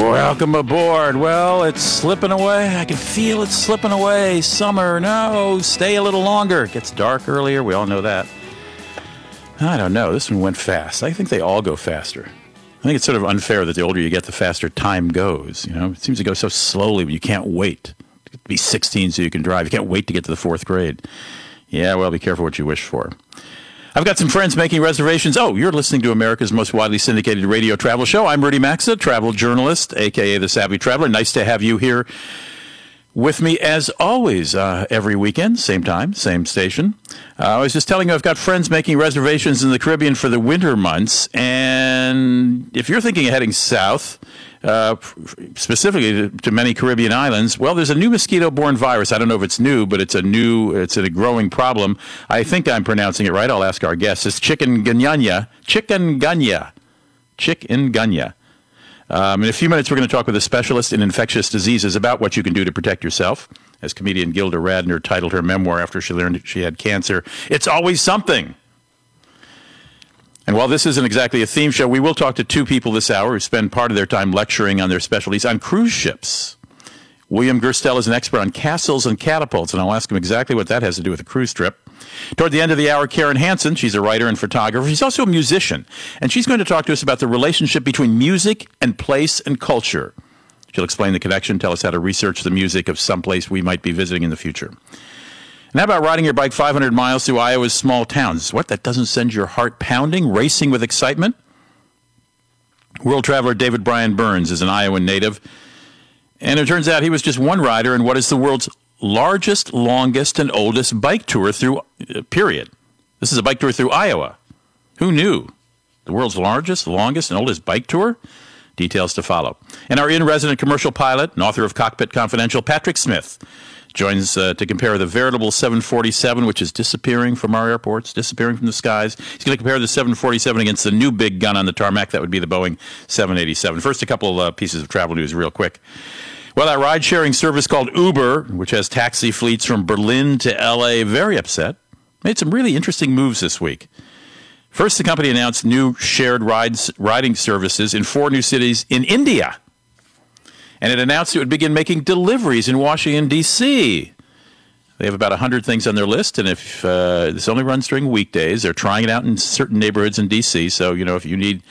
Welcome aboard. Well, it's slipping away. I can feel it slipping away. Summer, no, stay a little longer. It gets dark earlier. We all know that. I don't know. This one went fast. I think they all go faster. I think it's sort of unfair that the older you get, the faster time goes. You know, it seems to go so slowly, but you can't wait. to be 16 so you can drive. You can't wait to get to the fourth grade. Yeah, well, be careful what you wish for. I've got some friends making reservations. Oh, you're listening to America's most widely syndicated radio travel show. I'm Rudy Maxa, travel journalist, aka the Savvy Traveler. Nice to have you here with me as always uh, every weekend, same time, same station. Uh, I was just telling you I've got friends making reservations in the Caribbean for the winter months, and if you're thinking of heading south, uh, specifically to, to, many Caribbean islands, well, there's a new mosquito-borne virus. I don't know if it's new, but it's a new, it's a growing problem. I think I'm pronouncing it right. I'll ask our guests. It's chikungunya, chikungunya, chikungunya. Um, in a few minutes, we're going to talk with a specialist in infectious diseases about what you can do to protect yourself. As comedian Gilda Radner titled her memoir after she learned she had cancer, it's always something. And while this isn't exactly a theme show, we will talk to two people this hour who spend part of their time lecturing on their specialties on cruise ships. William Gurstelle is an expert on castles and catapults, and I'll ask him exactly what that has to do with a cruise trip. Toward the end of the hour, Karen Hansen, she's a writer and photographer. She's also a musician, and she's going to talk to us about the relationship between music and place and culture. She'll explain the connection, tell us how to research the music of some place we might be visiting in the future. And how about riding your bike 500 miles through Iowa's small towns? What, that doesn't send your heart pounding, racing with excitement? World traveler David Brian Burns is an Iowan native. And it turns out he was just one rider in what is the world's largest, longest, and oldest bike tour through, uh, period. This is a bike tour through Iowa. Who knew? The world's largest, longest, and oldest bike tour? Details to follow. And our in resident commercial pilot and author of Cockpit Confidential, Patrick Smith, joins uh, to compare the veritable 747, which is disappearing from our airports, disappearing from the skies. He's going to compare the 747 against the new big gun on the tarmac. That would be the Boeing 787. First, a couple uh, pieces of travel news, real quick. Well, that ride sharing service called Uber, which has taxi fleets from Berlin to LA, very upset, made some really interesting moves this week. First, the company announced new shared rides, riding services in four new cities in India and it announced it would begin making deliveries in Washington, D.C. They have about 100 things on their list, and if uh, this only runs during weekdays, they're trying it out in certain neighborhoods in D.C. So, you know, if you need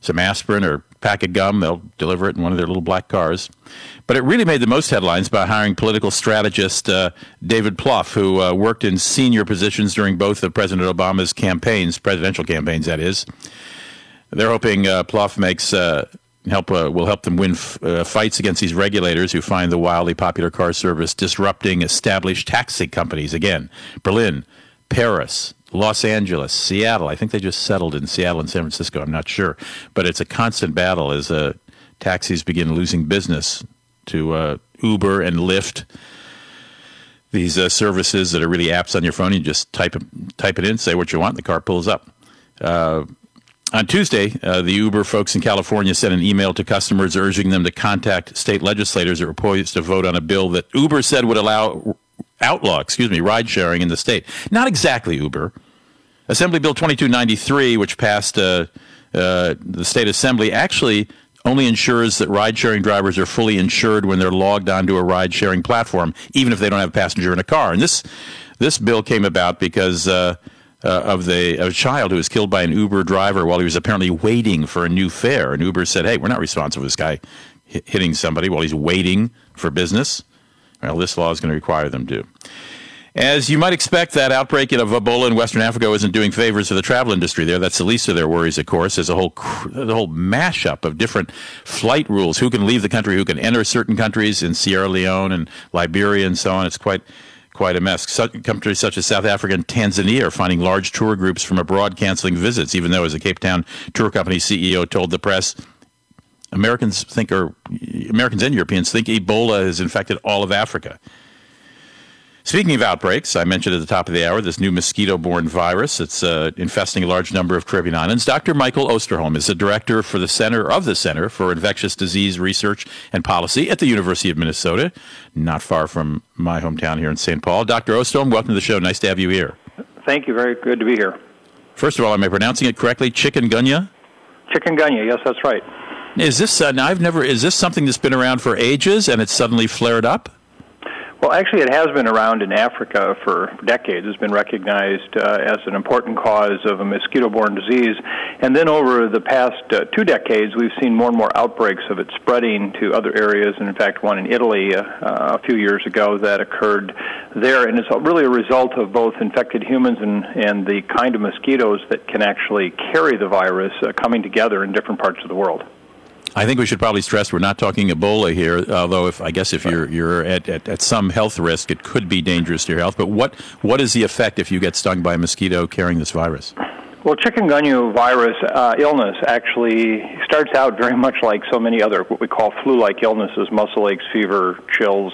some aspirin or pack of gum, they'll deliver it in one of their little black cars. But it really made the most headlines by hiring political strategist uh, David Plouffe, who uh, worked in senior positions during both of President Obama's campaigns, presidential campaigns, that is. They're hoping uh, Plouffe makes uh, help uh, will help them win f- uh, fights against these regulators who find the wildly popular car service disrupting established taxi companies. Again, Berlin, Paris, Los Angeles, Seattle. I think they just settled in Seattle and San Francisco. I'm not sure, but it's a constant battle as uh, taxis begin losing business to uh, Uber and Lyft. These uh, services that are really apps on your phone, you just type type it in, say what you want, the car pulls up. Uh, on Tuesday, uh, the Uber folks in California sent an email to customers urging them to contact state legislators that were poised to vote on a bill that Uber said would allow outlaw, excuse me, ride sharing in the state. Not exactly Uber. Assembly Bill 2293, which passed uh, uh, the state assembly, actually only ensures that ride sharing drivers are fully insured when they're logged onto a ride sharing platform, even if they don't have a passenger in a car. And this this bill came about because uh, of the of a child who was killed by an Uber driver while he was apparently waiting for a new fare. And Uber said, "Hey, we're not responsible for this guy hitting somebody while he's waiting for business." Well, this law is going to require them to. As you might expect, that outbreak of Ebola in Western Africa isn't doing favors to the travel industry there. That's the least of their worries, of course. There's a whole the whole mashup of different flight rules: who can leave the country, who can enter certain countries in Sierra Leone and Liberia and so on. It's quite quite a mess. countries such as South Africa and Tanzania are finding large tour groups from abroad canceling visits, even though, as a Cape Town tour company CEO told the press, Americans think, or Americans and Europeans think Ebola has infected all of Africa. Speaking of outbreaks, I mentioned at the top of the hour this new mosquito borne virus that's uh, infesting a large number of Caribbean islands. Dr. Michael Osterholm is the director for the Center of the Center for Infectious Disease Research and Policy at the University of Minnesota, not far from my hometown here in St. Paul. Dr. Osterholm, welcome to the show. Nice to have you here. Thank you. Very good to be here. First of all, am I pronouncing it correctly? Chikungunya? Chikungunya, yes, that's right. Is this, uh, now I've never, is this something that's been around for ages and it's suddenly flared up? Well, actually, it has been around in Africa for decades. It's been recognized uh, as an important cause of a mosquito borne disease. And then over the past uh, two decades, we've seen more and more outbreaks of it spreading to other areas. And in fact, one in Italy uh, a few years ago that occurred there. And it's really a result of both infected humans and, and the kind of mosquitoes that can actually carry the virus uh, coming together in different parts of the world. I think we should probably stress we're not talking Ebola here, although if I guess if you're you're at, at, at some health risk, it could be dangerous to your health. But what what is the effect if you get stung by a mosquito carrying this virus? Well, chikungunya virus uh, illness actually starts out very much like so many other what we call flu-like illnesses, muscle aches, fever, chills,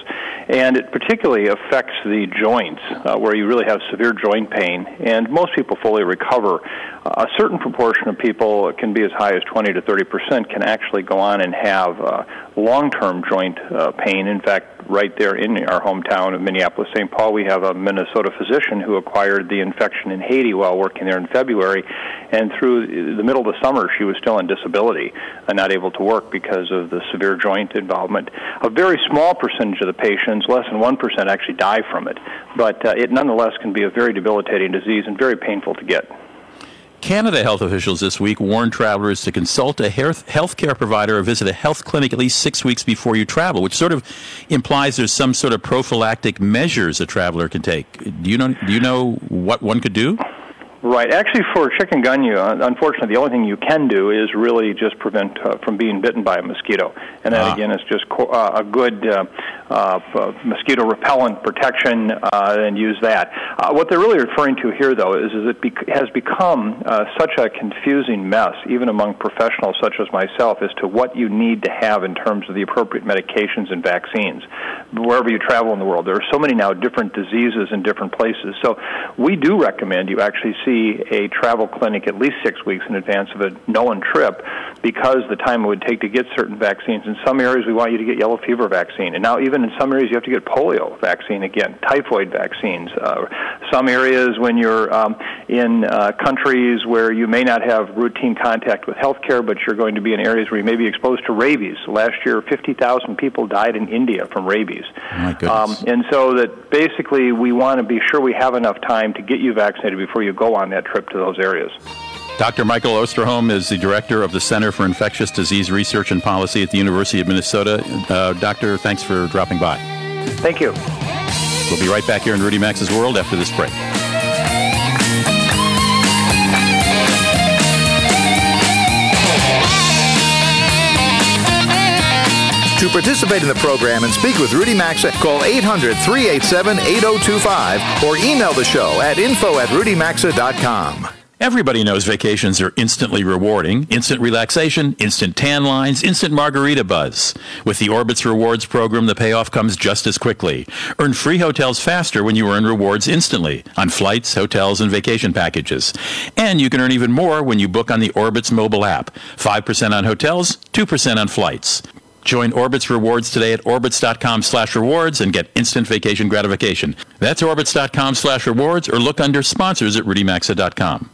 and it particularly affects the joints uh, where you really have severe joint pain. And most people fully recover. Uh, a certain proportion of people, it can be as high as 20 to 30 percent, can actually go on and have uh, long-term joint uh, pain. In fact, right there in our hometown of Minneapolis, St. Paul, we have a Minnesota physician who acquired the infection in Haiti while working there in February. And through the middle of the summer, she was still on disability and not able to work because of the severe joint involvement. A very small percentage of the patients, less than 1%, actually die from it. But uh, it nonetheless can be a very debilitating disease and very painful to get. Canada health officials this week warned travelers to consult a health care provider or visit a health clinic at least six weeks before you travel, which sort of implies there's some sort of prophylactic measures a traveler can take. Do you know? Do you know what one could do? Right. Actually, for chikungunya, unfortunately, the only thing you can do is really just prevent uh, from being bitten by a mosquito, and that ah. again is just co- uh, a good uh, uh, mosquito repellent protection, uh, and use that. Uh, what they're really referring to here, though, is, is it bec- has become uh, such a confusing mess, even among professionals such as myself, as to what you need to have in terms of the appropriate medications and vaccines wherever you travel in the world. There are so many now different diseases in different places, so we do recommend you actually see see a travel clinic at least six weeks in advance of a known trip because the time it would take to get certain vaccines. In some areas, we want you to get yellow fever vaccine, and now even in some areas, you have to get polio vaccine again, typhoid vaccines. Uh, some areas, when you're um, in uh, countries where you may not have routine contact with healthcare, but you're going to be in areas where you may be exposed to rabies. Last year, 50,000 people died in India from rabies. My goodness. Um, and so that basically, we want to be sure we have enough time to get you vaccinated before you go on that trip to those areas. Dr. Michael Osterholm is the director of the Center for Infectious Disease Research and Policy at the University of Minnesota. Uh, doctor, thanks for dropping by. Thank you. We'll be right back here in Rudy Maxa's World after this break. To participate in the program and speak with Rudy Maxa, call 800 387 8025 or email the show at info at rudymaxa.com. Everybody knows vacations are instantly rewarding. Instant relaxation, instant tan lines, instant margarita buzz. With the Orbitz Rewards program, the payoff comes just as quickly. Earn free hotels faster when you earn rewards instantly on flights, hotels, and vacation packages. And you can earn even more when you book on the Orbitz mobile app. 5% on hotels, 2% on flights. Join Orbitz Rewards today at orbitz.com slash rewards and get instant vacation gratification. That's orbitz.com slash rewards or look under sponsors at rudymaxa.com.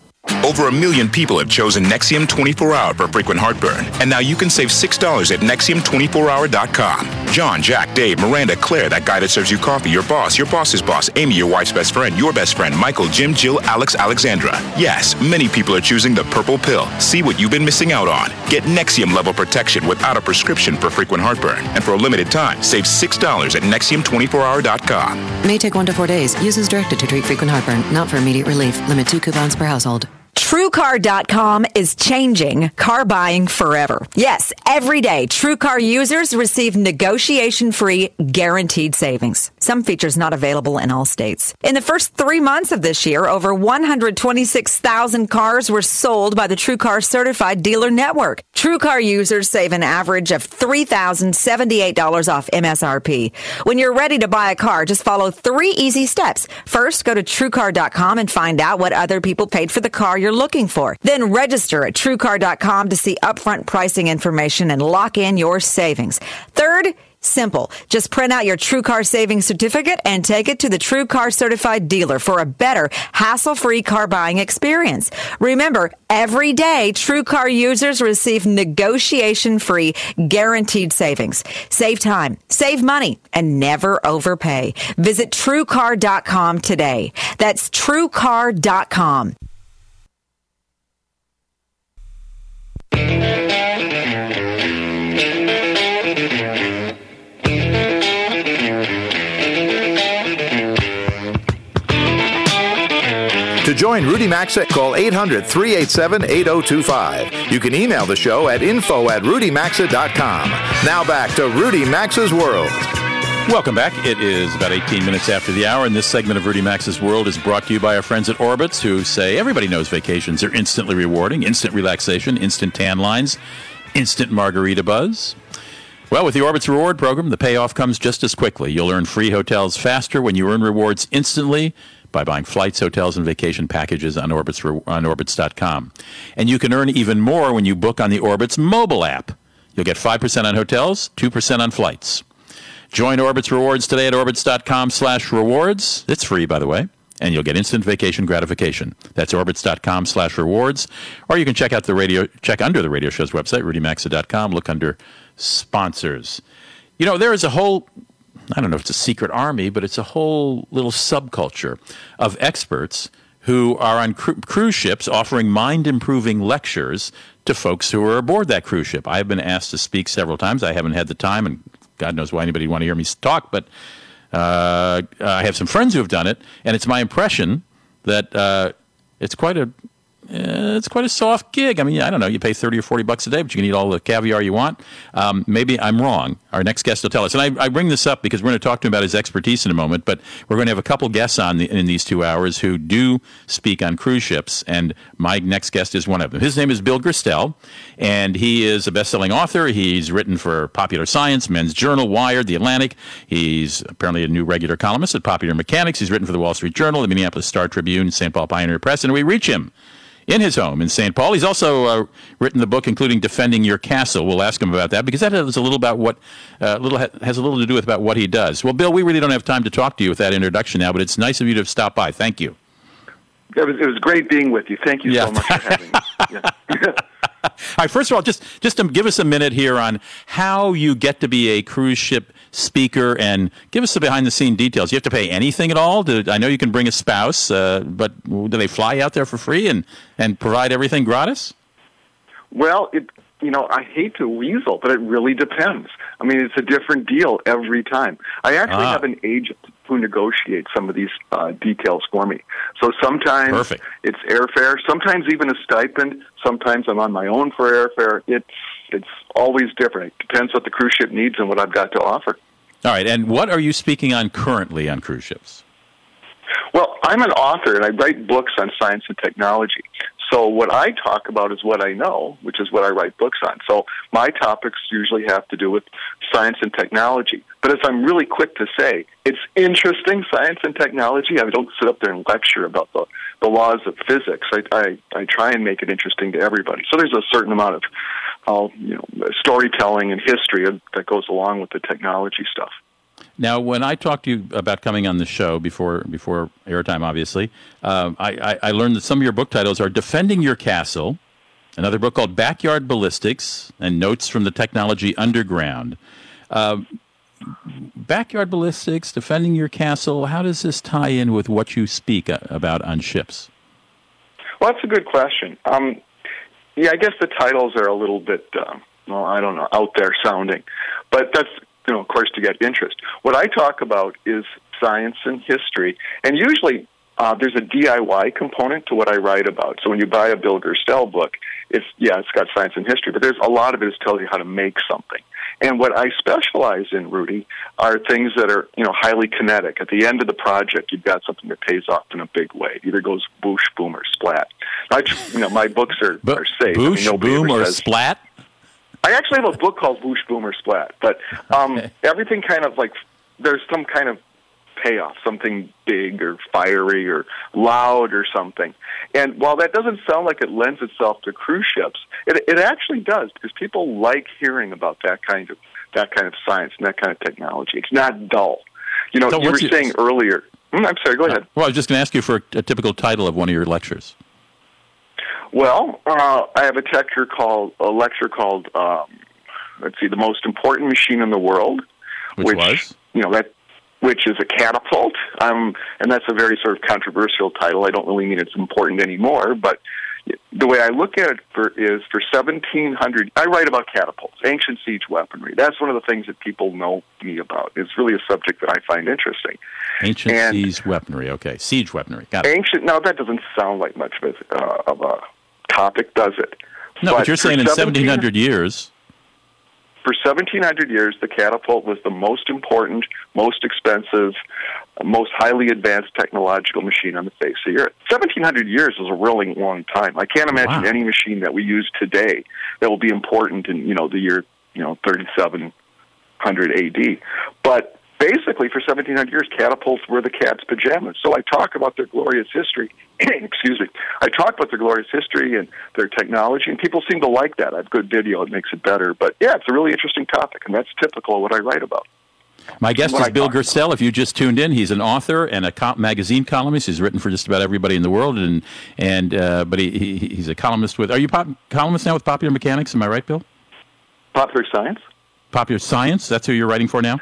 Over a million people have chosen Nexium 24 Hour for frequent heartburn, and now you can save $6 at Nexium24Hour.com. John, Jack, Dave, Miranda, Claire, that guy that serves you coffee, your boss, your boss's boss, Amy, your wife's best friend, your best friend, Michael, Jim, Jill, Alex, Alexandra. Yes, many people are choosing the purple pill. See what you've been missing out on. Get Nexium level protection without a prescription for frequent heartburn, and for a limited time, save $6 at Nexium24Hour.com. May take one to four days. Uses directed to treat frequent heartburn, not for immediate relief. Limit two coupons per household. TrueCar.com is changing car buying forever. Yes, every day, TrueCar users receive negotiation free guaranteed savings. Some features not available in all states. In the first three months of this year, over 126,000 cars were sold by the TrueCar certified dealer network. TrueCar users save an average of $3,078 off MSRP. When you're ready to buy a car, just follow three easy steps. First, go to TrueCar.com and find out what other people paid for the car you're looking for. Then register at TrueCar.com to see upfront pricing information and lock in your savings. Third, Simple. Just print out your TrueCar savings certificate and take it to the TrueCar certified dealer for a better, hassle-free car buying experience. Remember, every day TrueCar users receive negotiation-free guaranteed savings. Save time, save money, and never overpay. Visit TrueCar.com today. That's TrueCar.com. To join Rudy Maxa, call 800 387 8025. You can email the show at info at rudymaxa.com. Now back to Rudy Maxa's World. Welcome back. It is about 18 minutes after the hour, and this segment of Rudy Maxa's World is brought to you by our friends at Orbitz, who say everybody knows vacations are instantly rewarding, instant relaxation, instant tan lines, instant margarita buzz. Well, with the Orbitz Reward program, the payoff comes just as quickly. You'll earn free hotels faster when you earn rewards instantly by buying flights, hotels, and vacation packages on, Orbitz, on Orbitz.com. And you can earn even more when you book on the Orbitz mobile app. You'll get 5% on hotels, 2% on flights. Join Orbitz Rewards today at Orbitz.com slash rewards. It's free, by the way. And you'll get instant vacation gratification. That's Orbitz.com slash rewards. Or you can check out the radio, check under the radio show's website, RudyMaxa.com, look under sponsors. You know, there is a whole I don't know if it's a secret army, but it's a whole little subculture of experts who are on cru- cruise ships offering mind improving lectures to folks who are aboard that cruise ship. I've been asked to speak several times. I haven't had the time, and God knows why anybody would want to hear me talk, but uh, I have some friends who have done it, and it's my impression that uh, it's quite a uh, it's quite a soft gig. I mean, I don't know. You pay thirty or forty bucks a day, but you can eat all the caviar you want. Um, maybe I'm wrong. Our next guest will tell us. And I, I, bring this up because we're going to talk to him about his expertise in a moment. But we're going to have a couple guests on the, in these two hours who do speak on cruise ships, and my next guest is one of them. His name is Bill Gurstelle, and he is a best-selling author. He's written for Popular Science, Men's Journal, Wired, The Atlantic. He's apparently a new regular columnist at Popular Mechanics. He's written for the Wall Street Journal, the Minneapolis Star Tribune, St. Paul Pioneer Press, and we reach him in his home in St. Paul. He's also uh, written the book, including "Defending Your Castle." We'll ask him about that because that has a little about what uh, little ha- has a little to do with about what he does. Well, Bill, we really don't have time to talk to you with that introduction now, but it's nice of you to stop by. Thank you. It was, it was great being with you. Thank you yeah. so much for having me. Yeah. all right. First of all, just just to give us a minute here on how you get to be a cruise ship speaker and give us the behind the scene details. You have to pay anything at all? I know you can bring a spouse, uh, but do they fly out there for free and, and provide everything gratis? Well, it, you know, I hate to weasel, but it really depends. I mean, it's a different deal every time. I actually ah. have an agent who negotiates some of these uh, details for me. So sometimes Perfect. it's airfare, sometimes even a stipend. Sometimes I'm on my own for airfare. It's it's always different. It depends what the cruise ship needs and what I've got to offer. All right, and what are you speaking on currently on cruise ships? Well, I'm an author and I write books on science and technology. So what I talk about is what I know, which is what I write books on. So my topics usually have to do with science and technology. But as I'm really quick to say, it's interesting science and technology. I don't sit up there and lecture about the, the laws of physics. I, I, I try and make it interesting to everybody. So there's a certain amount of uh, you know storytelling and history that goes along with the technology stuff. Now, when I talked to you about coming on the show before before airtime, obviously, um, I, I, I, learned that some of your book titles are "Defending Your Castle," another book called "Backyard Ballistics," and "Notes from the Technology Underground." Uh, backyard ballistics, defending your castle. How does this tie in with what you speak uh, about on ships? Well, that's a good question. Um, yeah, I guess the titles are a little bit, uh, well, I don't know, out there sounding, but that's you know, of course, to get interest. What I talk about is science and history, and usually uh, there's a DIY component to what I write about. So when you buy a Bill Gurstelle book, it's yeah, it's got science and history, but there's a lot of it is tells you how to make something. And what I specialize in, Rudy, are things that are you know highly kinetic. At the end of the project, you've got something that pays off in a big way. It either goes boosh, boom, or splat. I, you know, my books are, Bo- are safe. Boosh, I mean, boom, or says, splat. I actually have a book called Boosh, Boomer Splat, but um, Okay. everything kind of like there's some kind of payoff, something big or fiery or loud or something. And while that doesn't sound like it lends itself to cruise ships, it, it actually does because people like hearing about that kind of that kind of science and that kind of technology. It's not dull. You know, So you were saying earlier. Hmm, I'm sorry. Go ahead. Well, I was just going to ask you for a, a typical title of one of your lectures. Well, uh, I have a lecture called a lecture called um, let's see, the most important machine in the world, Which was? you know that which is a catapult. Um, and that's a very sort of controversial title. I don't really mean it's important anymore, but the way I look at it for, is for 1700. I write about catapults, ancient siege weaponry. That's one of the things that people know me about. It's really a subject that I find interesting. Ancient And- siege weaponry. Okay, siege weaponry. Got it. Ancient. Now that doesn't sound like much of a, uh, of a topic, does it? No, but, But you're saying in 1700 years. For 1700 years, the catapult was the most important, most expensive, most highly advanced technological machine on the face of the earth. 1700 years is a really long time. I can't imagine Wow. any machine that we use today that will be important in you know the year you know 3700 AD. But basically, for 1700 years, catapults were the cat's pajamas. So I talk about their glorious history. Excuse me. I talk about their glorious history and their technology, and people seem to like that. I have good video; it makes it better. But yeah, it's a really interesting topic, and that's typical of what I write about. My guest is I Bill. Gurstelle. If you just tuned in, he's an author and a magazine columnist. He's written for just about everybody in the world, and and uh, but he, he he's a columnist with. Are you pop, columnist now with Popular Mechanics? Am I right, Bill? Popular science. Popular Science. That's who you're writing for now.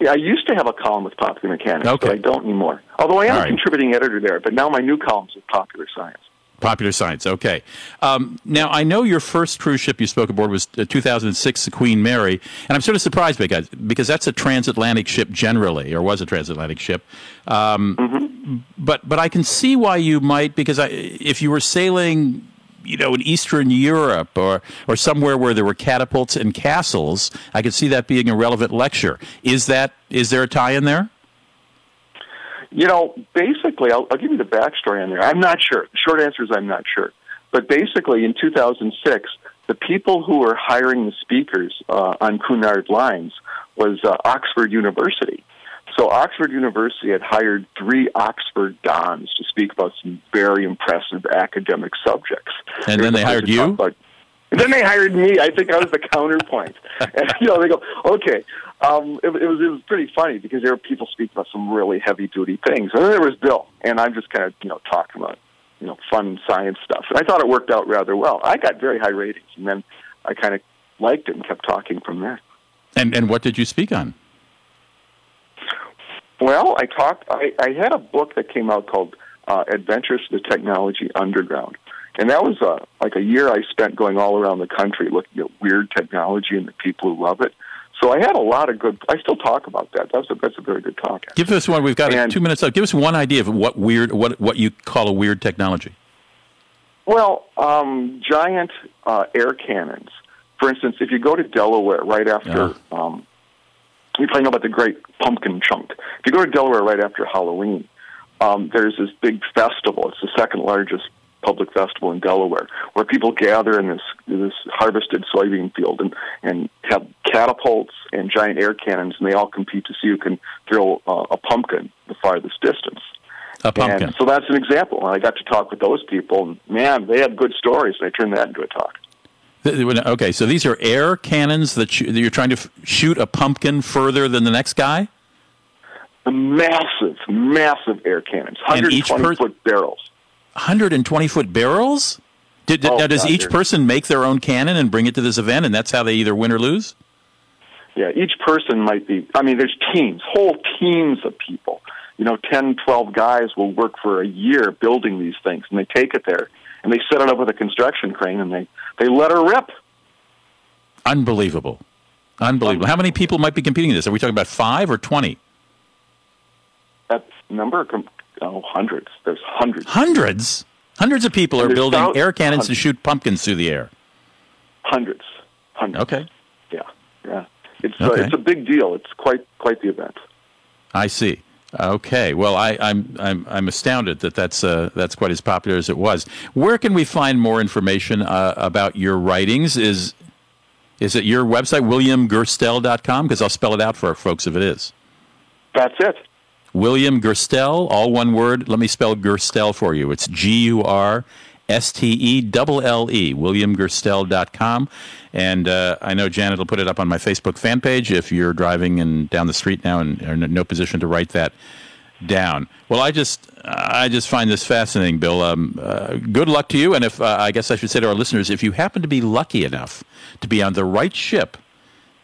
Yeah, I used to have a column with Popular Mechanics, Okay. but I don't anymore. Although I am All a right. contributing editor there, but now my new column's with Popular Science. Popular Science. Okay. Um, now I know your first cruise ship you spoke aboard was uh, 2006, the Queen Mary, and I'm sort of surprised because because that's a transatlantic ship generally, or was a transatlantic ship. Um, But but I can see why you might because I, if you were sailing. You know, in Eastern Europe or, or somewhere where there were catapults and castles, I could see that being a relevant lecture. Is that is there a tie in there? You know, basically, I'll, I'll give you the backstory on there. I'm not sure. Short answer is I'm not sure. But basically, in 2006, the people who were hiring the speakers uh, on Cunard Lines was uh, Oxford University. So Oxford University had hired three Oxford dons to speak about some very impressive academic subjects. And then they hired you? about- and then they hired me. I think I was the counterpoint. And you know, they go, okay. Um, it, it was it was pretty funny because there were people speaking about some really heavy duty things, and then there was Bill, and I'm just kind of you know talking about you know fun science stuff. And I thought it worked out rather well. I got very high ratings, and then I kind of liked it and kept talking from there. And and what did you speak on? Well, I talked. I, I had a book that came out called uh, "Adventures to the Technology Underground," and that was uh, like a year I spent going all around the country looking at weird technology and the people who love it. So I had a lot of good. I still talk about that. That's a that's a very good talk. Give us one. We've got And- two minutes left. Give us one idea of what weird, what what you call a weird technology. Well, um, giant uh, air cannons. For instance, if you go to Delaware right after, um, you probably know about the Great Pumpkin Chunk. If you go to Delaware right after Halloween, um, there's this big festival. It's the second largest public festival in Delaware, where people gather in this this harvested soybean field and and have catapults and giant air cannons, and they all compete to see who can throw uh, a pumpkin the farthest distance. A pumpkin. And so that's an example. And I got to talk with those people, and man, they had good stories. And I turned that into a talk. Okay, so these are air cannons that, sh- that you're trying to f- shoot a pumpkin further than the next guy. Massive, massive air cannons, 120 per- foot barrels. 120 foot barrels. Did, did- Oh, now, does each person make their own cannon and bring it to this event, and that's how they either win or lose? Yeah, each person might be, I mean, there's teams, whole teams of people. You know, 10, 12 guys will work for a year building these things, and they take it there, and they set it up with a construction crane, and they, they let her rip. Unbelievable, unbelievable. How many people might be competing in this? Are we talking about five or 20? That number, com- Oh, hundreds. There's hundreds. Hundreds? Hundreds of people And are building thou- air cannons to shoot pumpkins through the air. Hundreds. Hundreds. Okay. Yeah. Yeah. It's uh, it's a big deal. It's quite quite the event. I see. Okay. Well, I, I'm I'm I'm astounded that that's uh, that's quite as popular as it was. Where can we find more information uh, about your writings? Is is it your website williamgurstelle.com? Because I'll spell it out for our folks if it is. That's it. William Gurstelle, all one word. Let me spell Gurstelle for you. It's G U R S T E L L E, williamgurstelle.com. And uh, I know Janet will put it up on my Facebook fan page if you're driving and down the street now and are in no position to write that down. Well, I just I just find this fascinating, Bill. Um, uh, good luck to you. And if uh, I guess I should say to our listeners, if you happen to be lucky enough to be on the right ship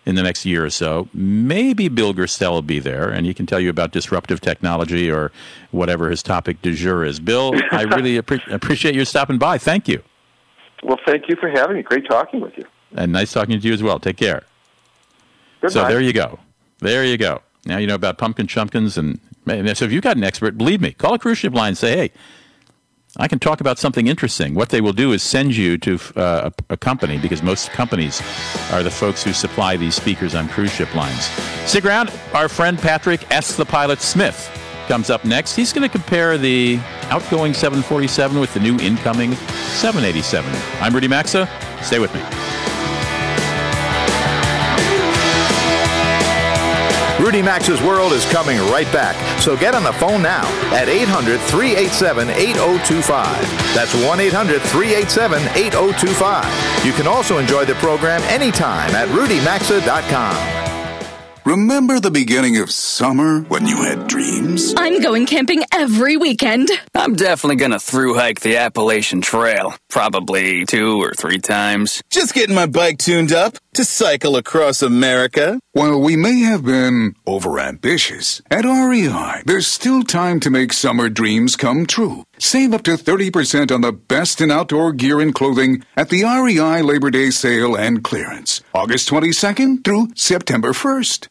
in the next year or so, maybe Bill Gurstelle will be there, and he can tell you about disruptive technology or whatever his topic du jour is. Bill, I really appre- appreciate your stopping by. Thank you, Well, thank you for having me. Great talking with you. and nice talking to you as well. Take care. Goodbye. So there you go. There you go. Now you know about pumpkin chumpkins, and man, so if you've got an expert, believe me, call a cruise ship line and say, hey. I can talk about something interesting. What they will do is send you to uh, a, a company because most companies are the folks who supply these speakers on cruise ship lines. Stick around. Our friend Patrick S. the Pilot Smith comes up next. He's going to compare the outgoing 747 with the new incoming 787. I'm Rudy Maxa. Stay with me. Rudy Maxa's World is coming right back, so get on the phone now at 800 387 8025. That's 1 800 387 8025. You can also enjoy the program anytime at rudymaxa.com. Remember the beginning of summer when you had dreams? I'm going camping every weekend. I'm definitely gonna through hike the Appalachian Trail, probably two or three times. Just getting my bike tuned up to cycle across America. While we may have been overambitious, at REI, there's still time to make summer dreams come true. Save up to 30% on the best in outdoor gear and clothing at the REI Labor Day sale and clearance, August 22nd through September 1st.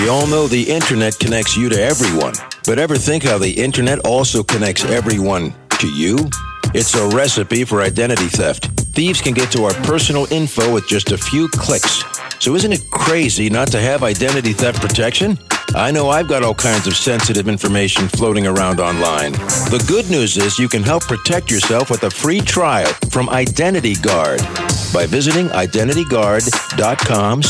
We all know the internet connects you to everyone, but ever think how the internet also connects everyone to you? It's a recipe for identity theft. Thieves can get to our personal info with just a few clicks. So isn't it crazy not to have identity theft protection? I know I've got all kinds of sensitive information floating around online. The good news is you can help protect yourself with a free trial from Identity Guard by visiting identityguard.com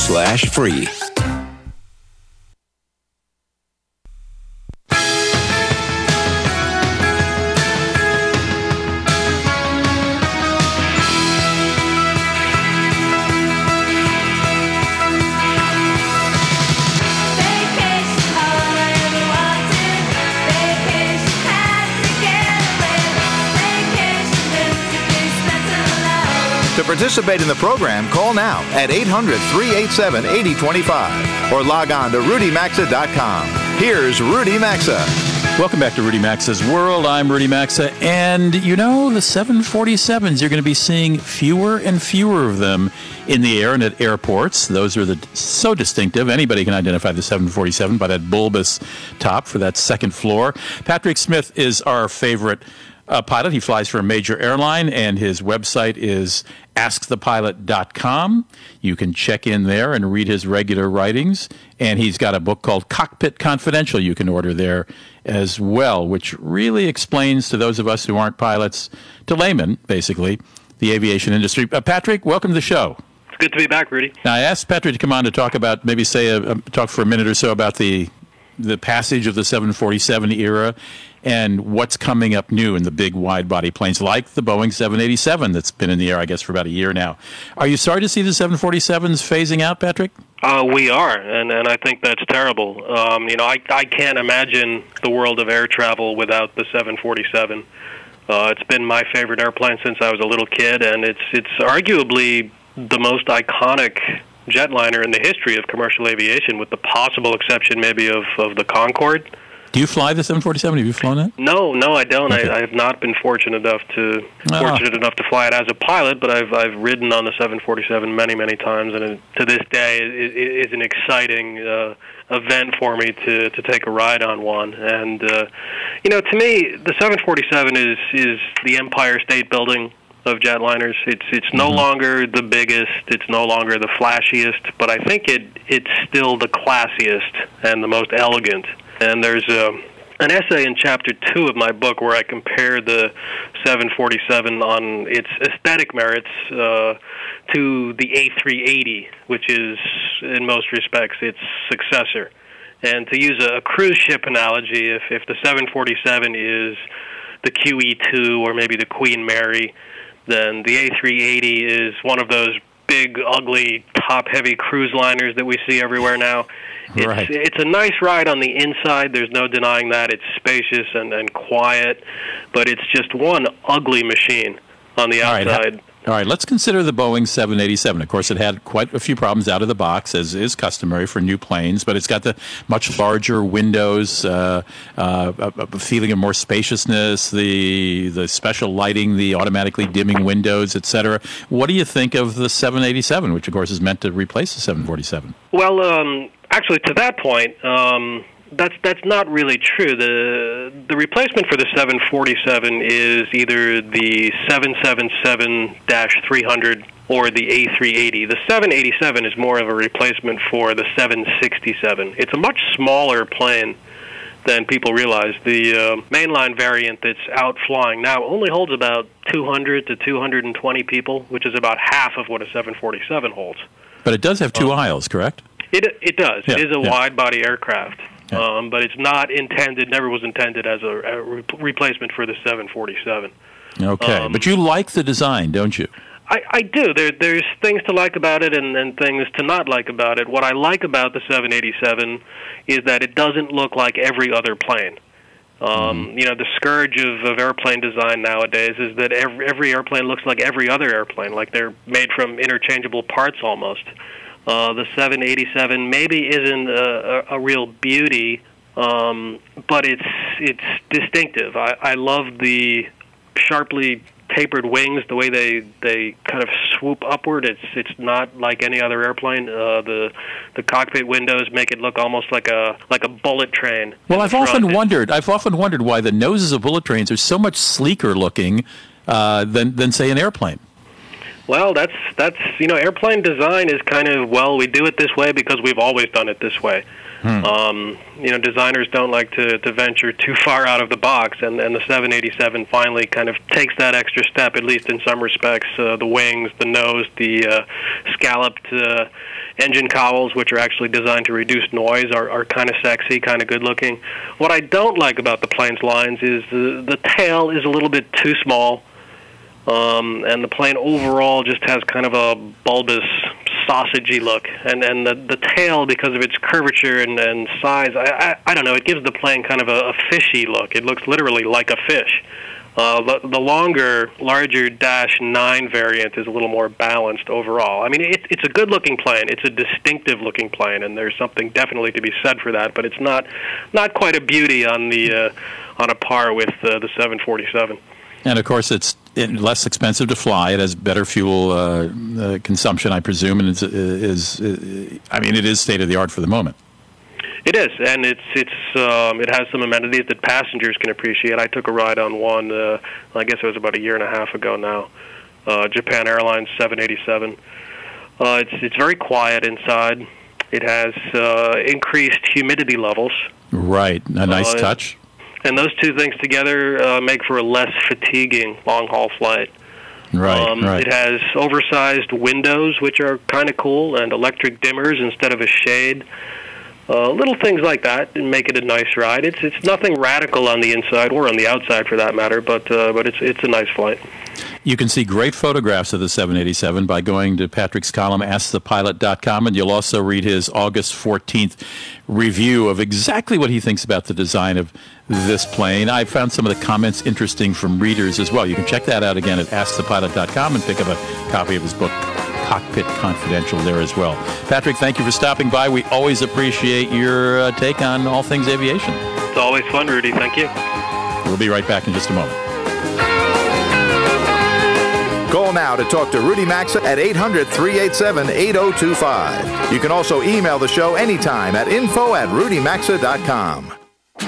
participate in the program, call now at 800 387 8025 or log on to rudymaxa.com. Here's Rudy Maxa. Welcome back to Rudy Maxa's World. I'm Rudy Maxa, and you know, the 747s, you're going to be seeing fewer and fewer of them in the air and at airports. Those are the so distinctive. Anybody can identify the 747 by that bulbous top for that second floor. Patrick Smith is our favorite uh, pilot. He flies for a major airline, and his website is askthepilot.com. You can check in there and read his regular writings. And he's got a book called Cockpit Confidential you can order there as well, which really explains to those of us who aren't pilots, to laymen, basically, the aviation industry. Uh, Patrick, welcome to the show. It's good to be back, Rudy. Now, I asked Patrick to come on to talk about, maybe say, a, a, talk for a minute or so about the the passage of the 747 era and what's coming up new in the big wide body planes like the Boeing 787 that's been in the air, I guess, for about a year now. Are you sorry to see the 747s phasing out, Patrick? Uh, we are, and, and I think that's terrible. Um, you know, I, I can't imagine the world of air travel without the 747. Uh, it's been my favorite airplane since I was a little kid, and it's it's arguably the most iconic jetliner in the history of commercial aviation, with the possible exception maybe of, of the Concorde. Do you fly the 747? Have you flown it? No, no, I don't. Okay. I, I have not been fortunate enough to Ah. fortunate enough to fly it as a pilot, but I've I've ridden on the 747 many many times, and it, to this day it, it is an exciting uh, event for me to to take a ride on one. And uh, you know, to me, the 747 is is the Empire State Building of jetliners. It's it's no longer the biggest, it's no longer the flashiest, but I think it it's still the classiest and the most elegant. And there's a an essay in chapter two of my book where I compare the 747 on its aesthetic merits uh, to the A380, which is in most respects its successor. And to use a, a cruise ship analogy, if if the 747 is the QE2 or maybe the Queen Mary, then the A380 is one of those big, ugly, top-heavy cruise liners that we see everywhere now. It's, Right. it's a nice ride on the inside. There's no denying that. It's spacious and, and quiet, but it's just one ugly machine on the All right, ha- outside. All right, let's consider the Boeing 787. Of course, it had quite a few problems out of the box, as is customary for new planes, but it's got the much larger windows, uh, uh, a, a feeling of more spaciousness, the the special lighting, the automatically dimming windows, etc. What do you think of the 787, which of course is meant to replace the 747? Well, um, actually, to that point, um, that's that's not really true. the The replacement for the 747 is either the 777-300 or the A380. The 787 is more of a replacement for the 767. It's a much smaller plane than people realize. The uh, mainline variant that's out flying now only holds about 200 to 220 people, which is about half of what a 747 holds. But it does have two aisles, correct? It it does. Yeah, it is a yeah. wide body aircraft, um, but it's not intended. Never was intended as a, a re- replacement for the 747. Okay, Um, but you like the design, don't you? I, I do. There, there's things to like about it and, and things to not like about it. What I like about the 787 is that it doesn't look like every other plane. Um, You know, the scourge of, of airplane design nowadays is that every, every airplane looks like every other airplane, like they're made from interchangeable parts almost. Uh, the 787 maybe isn't a, a, a real beauty, um, but it's it's distinctive. I, I love the sharply tapered wings, the way they they kind of swoop upward. It's it's not like any other airplane. Uh, the the cockpit windows make it look almost like a like a bullet train. Well, I've often wondered. I've often wondered why the noses of bullet trains are so much sleeker looking uh, than than say an airplane. Well, that's that's you know, airplane design is kind of well, we do it this way because we've always done it this way. Um, you know, designers don't like to, to venture too far out of the box, and, and the 787 finally kind of takes that extra step, at least in some respects. Uh, the wings, the nose, the uh, scalloped uh, engine cowls, which are actually designed to reduce noise, are, are kind of sexy, kind of good looking. What I don't like about the plane's lines is the, the tail is a little bit too small um, and the plane overall just has kind of a bulbous, sausagey look, and and the the tail because of its curvature and, and size, I, I I don't know, it gives the plane kind of a, a fishy look. It looks literally like a fish. Uh, the, the longer, larger Dash 9 variant is a little more balanced overall. I mean, it, it's a good-looking plane. It's a distinctive-looking plane, and there's something definitely to be said for that. But it's not not quite a beauty on the uh, on a par with uh, the 747. And of course, it's less expensive to fly. It has better fuel uh, uh, consumption, I presume, and it's, is, is I mean, it is state of the art for the moment. It is, and it's it's um, it has some amenities that passengers can appreciate. I took a ride on one. Uh, I guess it was about a year and a half ago now. Uh, Japan Airlines 787. Uh, it's it's very quiet inside. It has uh, increased humidity levels, Right, a nice Uh, touch. And those two things together uh, make for a less fatiguing long haul flight. Right, Um, right. It has oversized windows, which are kind of cool, and electric dimmers instead of a shade. Uh, little things like that make it a nice ride. It's it's nothing radical on the inside or on the outside for that matter, but uh, but it's it's a nice flight. You can see great photographs of the 787 by going to Patrick's column, AskThePilot.com, and you'll also read his August 14th review of exactly what he thinks about the design of this plane. I found some of the comments interesting from readers as well. You can check that out again at AskThePilot.com and pick up a copy of his book, Cockpit Confidential, there as well. Patrick, thank you for stopping by. We always appreciate your uh, take on all things aviation. It's always fun, Rudy. Thank you. We'll be right back in just a moment. Call now to talk to Rudy Maxa at 800 387 8025. You can also email the show anytime at info at rudymaxa.com.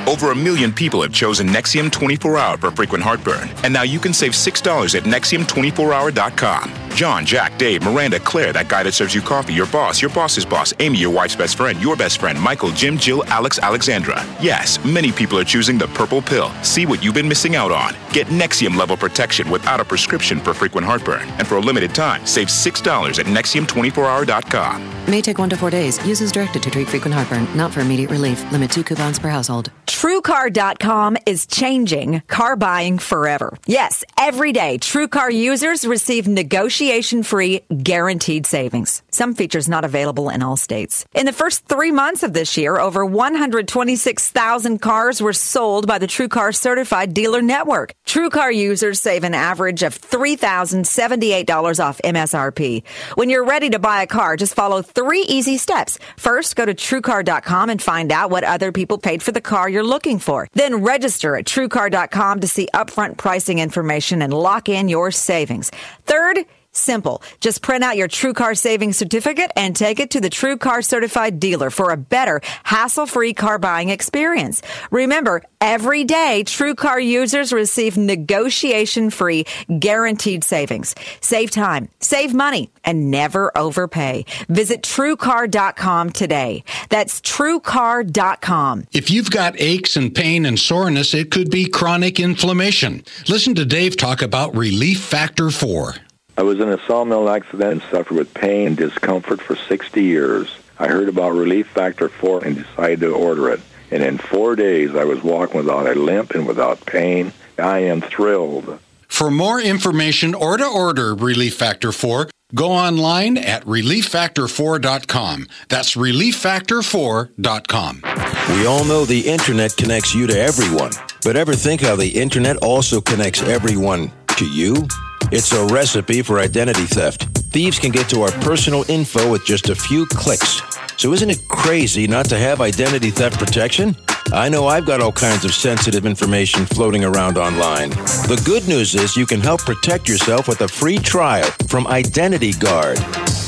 Over a million people have chosen Nexium 24 Hour for frequent heartburn, and now you can save $6 at Nexium24Hour.com. John, Jack, Dave, Miranda, Claire, that guy that serves you coffee, your boss, your boss's boss, Amy, your wife's best friend, your best friend, Michael, Jim, Jill, Alex, Alexandra. Yes, many people are choosing the purple pill. See what you've been missing out on. Get Nexium level protection without a prescription for frequent heartburn, and for a limited time, save $6 at Nexium24Hour.com. May take one to four days. Use as directed to treat frequent heartburn, not for immediate relief. Limit two coupons per household. TrueCar.com is changing car buying forever. Yes, every day, TrueCar users receive negotiation free guaranteed savings. Some features not available in all states. In the first three months of this year, over 126,000 cars were sold by the TrueCar certified dealer network. TrueCar users save an average of $3,078 off MSRP. When you're ready to buy a car, just follow three easy steps. First, go to TrueCar.com and find out what other people paid for the car you're looking for. Then register at TrueCar.com to see upfront pricing information and lock in your savings. Third, Simple. Just print out your TrueCar savings certificate and take it to the TrueCar certified dealer for a better, hassle-free car buying experience. Remember, every day TrueCar users receive negotiation-free guaranteed savings. Save time, save money, and never overpay. Visit TrueCar.com today. That's TrueCar.com. If you've got aches and pain and soreness, it could be chronic inflammation. Listen to Dave talk about Relief Factor 4. I was in a sawmill accident and suffered with pain and discomfort for 60 years. I heard about Relief Factor 4 and decided to order it. And in four days, I was walking without a limp and without pain. I am thrilled. For more information or to order Relief Factor 4, go online at relieffactor4.com. That's relieffactor4.com. We all know the internet connects you to everyone, but ever think how the internet also connects everyone to you? It's a recipe for identity theft. Thieves can get to our personal info with just a few clicks. So isn't it crazy not to have identity theft protection? I know I've got all kinds of sensitive information floating around online. The good news is you can help protect yourself with a free trial from Identity Guard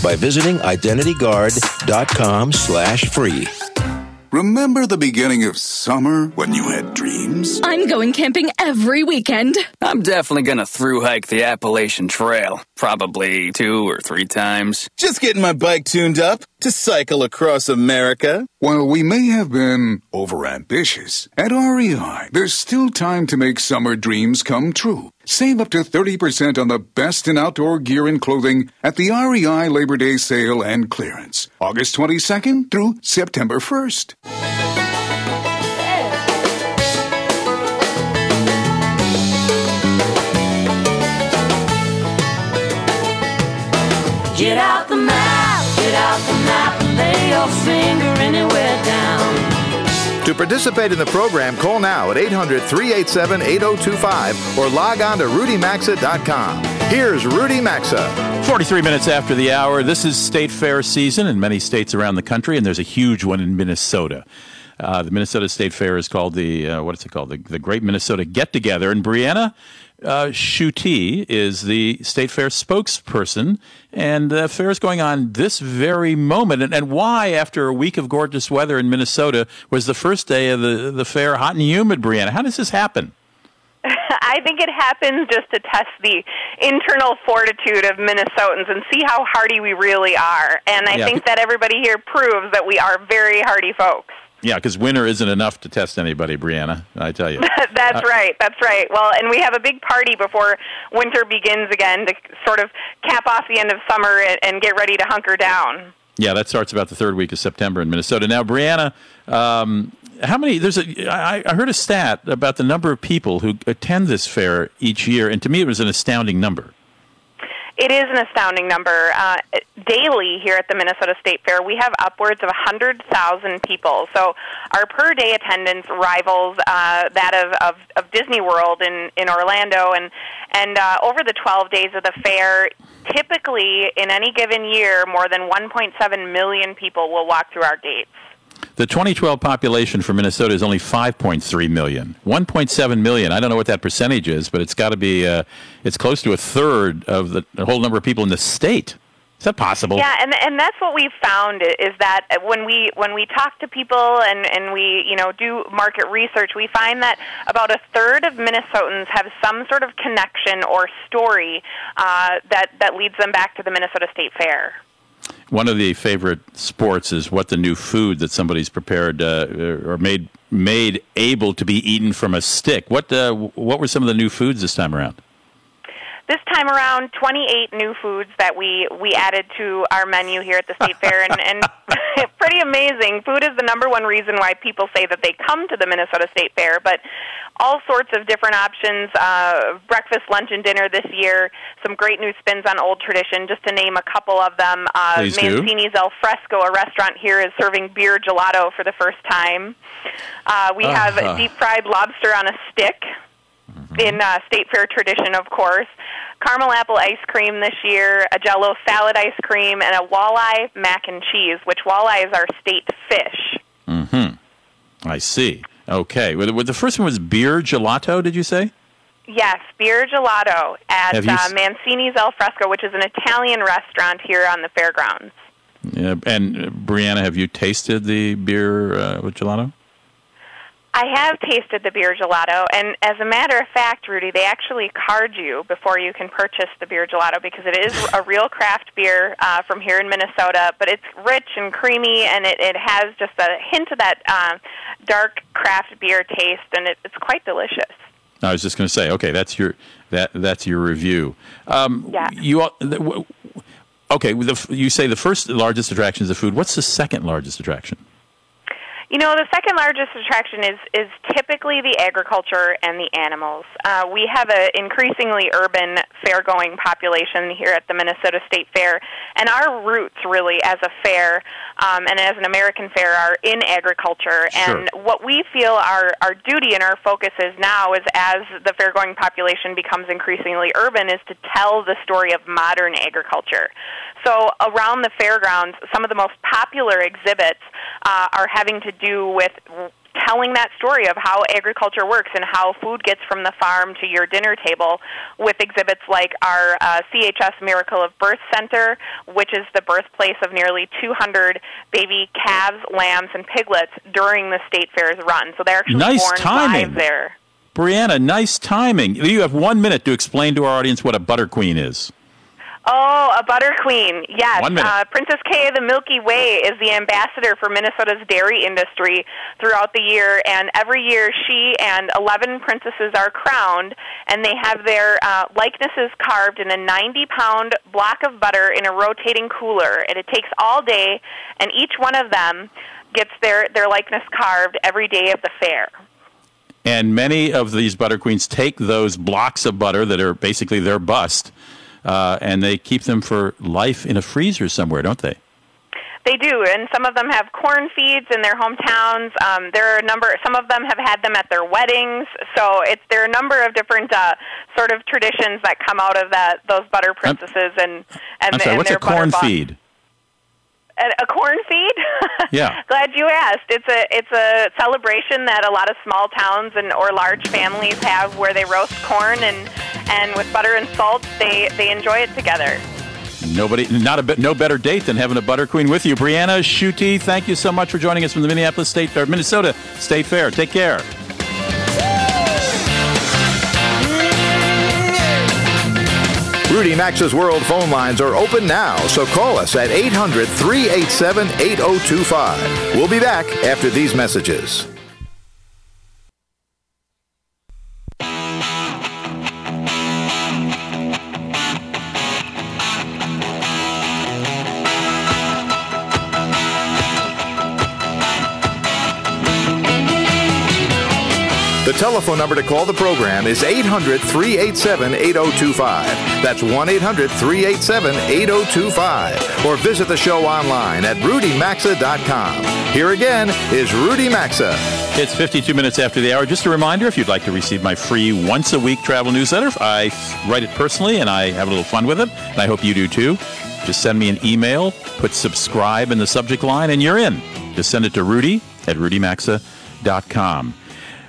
by visiting identityguard.com slash free. Remember the beginning of summer when you had dreams? I'm going camping every weekend. I'm definitely gonna through hike the Appalachian Trail. Probably two or three times. Just getting my bike tuned up to cycle across America. While we may have been overambitious, at REI, there's still time to make summer dreams come true. Save up to 30% on the best in outdoor gear and clothing at the REI Labor Day sale and clearance, August 22nd through September 1st. Get out anywhere down. To participate in the program, call now at 800 387 8025 or log on to rudymaxa.com. Here's Rudy Maxa. 43 minutes after the hour. This is State Fair season in many states around the country, and there's a huge one in Minnesota. Uh, the Minnesota State Fair is called the, uh, what is it called? The, the Great Minnesota Get Together. And Brienna uh, Schuette is the State Fair spokesperson, and the fair is going on this very moment. And, and why, after a week of gorgeous weather in Minnesota, was the first day of the, the fair hot and humid, Brienna? How does this happen? I think it happens just to test the internal fortitude of Minnesotans and see how hardy we really are. And I Yeah. think that everybody here proves that we are very hardy folks. Yeah, because winter isn't enough to test anybody, Brienna. I tell you. that's Uh, right. That's right. Well, and we have a big party before winter begins again to sort of cap off the end of summer and, and get ready to hunker down. Yeah, that starts about the third week of September in Minnesota. Now, Brienna, um, how many? There's a. I, I heard a stat about the number of people who attend this fair each year, and to me, it was an astounding number. It is an astounding number. Uh, daily here at the Minnesota State Fair, we have upwards of 100,000 people. So our per day attendance rivals uh, that of, of, of Disney World in, in Orlando. And, and uh, over the 12 days of the fair, typically in any given year, more than 1.7 million people will walk through our gates. The 2012 population for Minnesota is only 5.3 million. 1.7 million. I don't know what that percentage is, but it's got to be. Uh, it's close to a third of the, the whole number of people in the state. Is that possible? Yeah, and and that's what we've found is that when we when we talk to people and and we you know do market research, we find that about a third of Minnesotans have some sort of connection or story uh, that that leads them back to the Minnesota State Fair. One of the favorite sports is what the new food that somebody's prepared uh, or made made able to be eaten from a stick. What uh, what were some of the new foods this time around? This time around 28 new foods that we we added to our menu here at the state fair and and pretty amazing food is the number one reason why people say that they come to the minnesota state fair but all sorts of different options uh, breakfast lunch and dinner this year some great new spins on old tradition just to name a couple of them uh, Please do. mancini's al fresco a restaurant here is serving beer gelato for the first time uh, we have Uh-huh. deep fried lobster on a stick in uh, state fair tradition, of course. Caramel apple ice cream this year, a Jello salad ice cream, and a walleye mac and cheese. Which walleye is our state fish? Mm-hmm. I see. Okay. Well, the- the first one was beer gelato. Did you say? Yes, beer gelato at uh, s- Mancini's Al Fresco, which is an Italian restaurant here on the fairgrounds. Yeah. And uh, Brienna, have you tasted the beer uh, with gelato? I have tasted the beer gelato, and as a matter of fact, Rudy, they actually card you before you can purchase the beer gelato because it is a real craft beer uh, from here in Minnesota. But it's rich and creamy, and it, it has just a hint of that uh, dark craft beer taste, and it, it's quite delicious. I was just going to say. Okay, that's your that that's your review. Um, Yeah. You all- okay? The, you say the first largest attraction is the food. What's the second largest attraction? You know, the second largest attraction is is typically the agriculture and the animals. Uh, we have an increasingly urban fair-going population here at the Minnesota State Fair, and our roots, really, as a fair um, and as an American fair, are in agriculture. Sure. And what we feel our our duty and our focus is now is as the fair-going population becomes increasingly urban, is to tell the story of modern agriculture. So around the fairgrounds, some of the most popular exhibits uh, are having to do with telling that story of how agriculture works and how food gets from the farm to your dinner table with exhibits like our uh, CHS Miracle of Birth Center, which is the birthplace of nearly 200 baby calves, lambs, and piglets during the state fair's run. So they're actually Nice born timing. live there. Brienna, nice timing. You have one minute to explain to our audience what a butter queen is. Oh, a butter queen. Yes. One minute. Uh, Princess Kay of the Milky Way is the ambassador for Minnesota's dairy industry throughout the year, and every year she and 11 princesses are crowned, and they have their uh, likenesses carved in a 90 pound block of butter in a rotating cooler. And it takes all day, and each one of them gets their, their likeness carved every day of the fair. And many of these butter queens take those blocks of butter that are basically their bust, uh, and they keep them for life in a freezer somewhere, don't they? They do, and some of them have corn feeds in their hometowns. Um, there are a number. Some of them have had them at their weddings. So it's there are a number of different uh, sort of traditions that come out of that those butter princesses and and, I'm sorry, and what's their a corn feed? A, a corn feed? Yeah. Glad you asked. It's a it's a celebration that a lot of small towns and or large families have where they roast corn and and with butter and salt they they enjoy it together. Nobody, not a bit, no better date than having a butter queen with you, Brienna Schuette. Thank you so much for joining us from the Minneapolis State or Minnesota State Fair. Take care. Rudy Maxa's World phone lines are open now, so call us at 800 387 8025. We'll be back after these messages. Telephone number to call the program is 800 387 8025. That's 1 800 387 8025. Or visit the show online at rudymaxa.com. Here again is Rudy Maxa. It's 52 minutes after the hour. Just a reminder if you'd like to receive my free once a week travel newsletter, I write it personally and I have a little fun with it, and I hope you do too. Just send me an email, put subscribe in the subject line, and you're in. Just send it to Rudy at rudymaxa.com.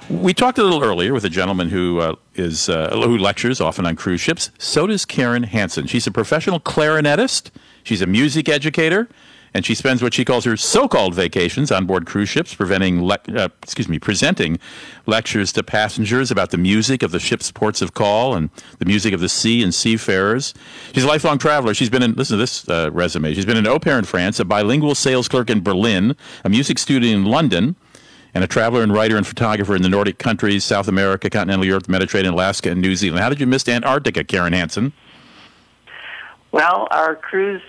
We talked a little earlier with a gentleman who uh, is uh, who lectures often on cruise ships. So does Karen Hansen. She's a professional clarinetist. She's a music educator, and she spends what she calls her so-called vacations on board cruise ships, preventing le- uh, excuse me, presenting lectures to passengers about the music of the ship's ports of call and the music of the sea and seafarers. She's a lifelong traveler. She's been in listen to this uh, resume. She's been an au pair in France, a bilingual sales clerk in Berlin, a music student in London and a traveler and writer and photographer in the Nordic countries, South America, continental Europe, the Mediterranean, Alaska, and New Zealand. How did you miss Antarctica, Karen Hansen? Well, our cruise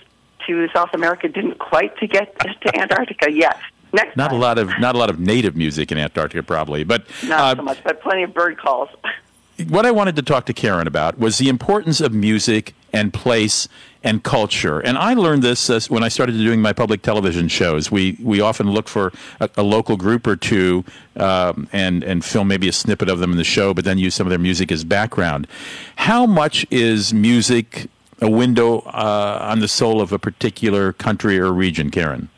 to South America didn't quite to get to Antarctica yet. Next not time. a lot of not a lot of native music in Antarctica, probably, but Not uh, so much, but plenty of bird calls. what I wanted to talk to Karen about was the importance of music and place and culture. And I learned this uh, when I started doing my public television shows. We we often look for a, a local group or two um, and and film maybe a snippet of them in the show, but then use some of their music as background. How much is music a window uh, on the soul of a particular country or region, Karen?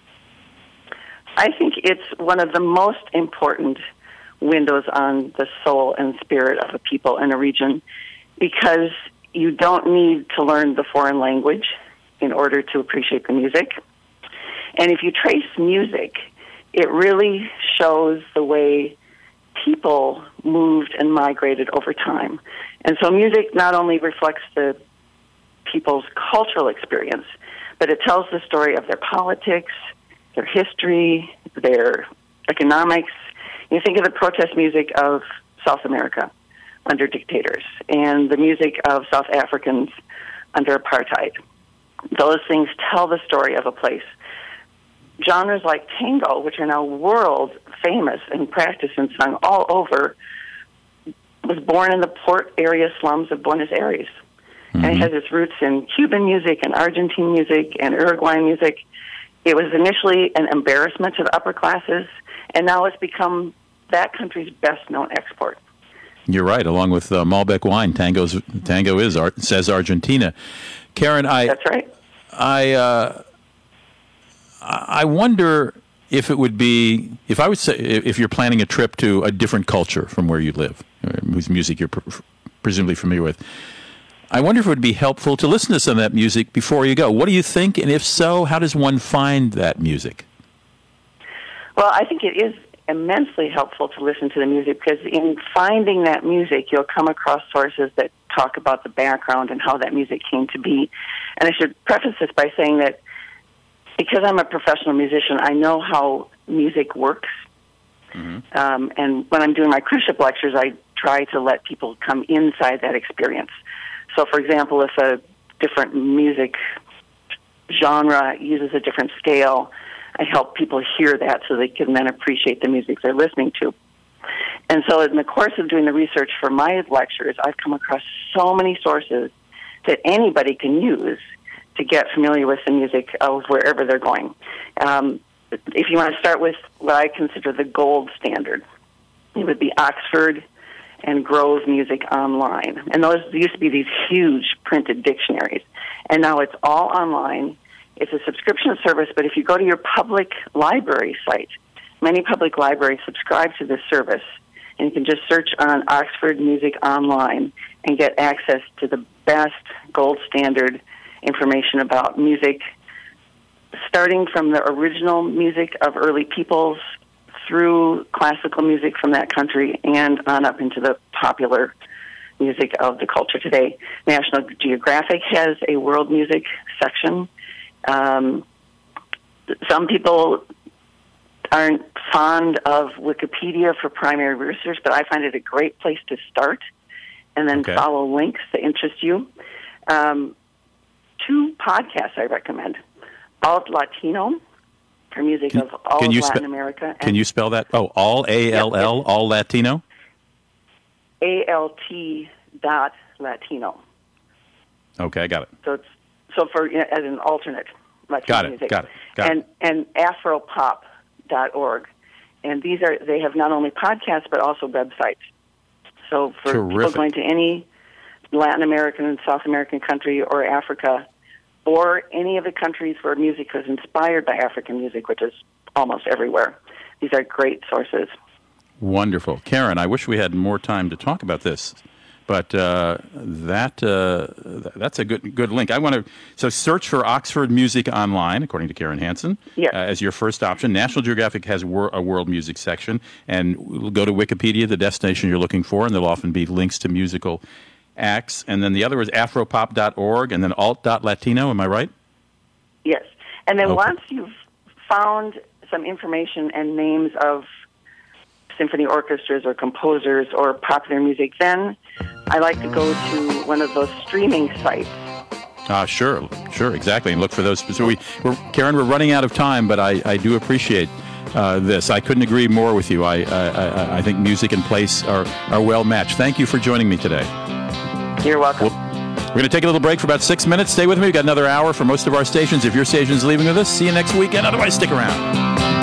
I think it's one of the most important windows on the soul and spirit of a people in a region because you don't need to learn the foreign language in order to appreciate the music. And if you trace music, it really shows the way people moved and migrated over time. And so music not only reflects the people's cultural experience, but it tells the story of their politics, their history, their economics. You think of the protest music of South America under dictators and the music of South Africans under apartheid. Those things tell the story of a place. Genres like tango, which are now world famous and practiced and sung all over, was born in the port area slums of Buenos Aires. And it mm-hmm. has its roots in Cuban music and Argentine music and Uruguayan music. It was initially an embarrassment to the upper classes, and now it's become that country's best known export. You're right. Along with uh, Malbec wine, tango's tango is Ar- says Argentina. Karen, I that's right. I uh, I wonder if it would be if I would say if you're planning a trip to a different culture from where you live, uh, whose music you're pr- presumably familiar with. I wonder if it would be helpful to listen to some of that music before you go. What do you think? And if so, how does one find that music? Well, I think it is immensely helpful to listen to the music because in finding that music, you'll come across sources that talk about the background and how that music came to be. And I should preface this by saying that because I'm a professional musician, I know how music works. Um, and when I'm doing my cruise ship lectures, I try to let people come inside that experience. So, for example, if a different music genre uses a different scale, I help people hear that so they can then appreciate the music they're listening to. And so, in the course of doing the research for my lectures, I've come across so many sources that anybody can use to get familiar with the music of wherever they're going. Um, if you want to start with what I consider the gold standard, it would be Oxford and Grove Music Online. And those used to be these huge printed dictionaries. And now it's all online. It's a subscription service, but if you go to your public library site, many public libraries subscribe to this service. And you can just search on Oxford Music Online and get access to the best gold standard information about music, starting from the original music of early peoples through classical music from that country and on up into the popular music of the culture today. National Geographic has a world music section. Um, some people aren't fond of Wikipedia for primary research, but I find it a great place to start and then Okay. follow links that interest you. Um, two podcasts I recommend Alt Latino for music of all can of you Latin spe- America Can you spell that? Oh, all A L L, all Latino. ALT dot Latino. Okay, I got it. So it's so for you know, as an alternate Latino Got it, music. got it, got and and afropop.org. And these are they have not only podcasts but also websites. So for people going to any Latin American and South American country or Africa or any of the countries where music was inspired by African music, which is almost everywhere. these are great sources. Wonderful, Karen. I wish we had more time to talk about this, but uh, that uh, that's a good good link. I want to so search for Oxford Music online, according to Karen Hansen, yes. uh, as your first option. National Geographic has wor- a world music section, and we'll go to Wikipedia, the destination you're looking for, and there'll often be links to musical acts. And then the other is Afropop.org, and then Alt.Latino. Am I right? Yes, and then Okay. once you've found some information and names of symphony orchestras or composers or popular music, then I like to go to one of those streaming sites. Uh, sure, sure, exactly. And look for those. So we, we're, Karen, we're running out of time, but I, I do appreciate uh, this. I couldn't agree more with you. I, I, I, I think music and place are, are well matched. Thank you for joining me today. You're welcome. We're going to take a little break for about six minutes. Stay with me. We've got another hour for most of our stations. If your station's leaving with us, see you next weekend. Otherwise, stick around.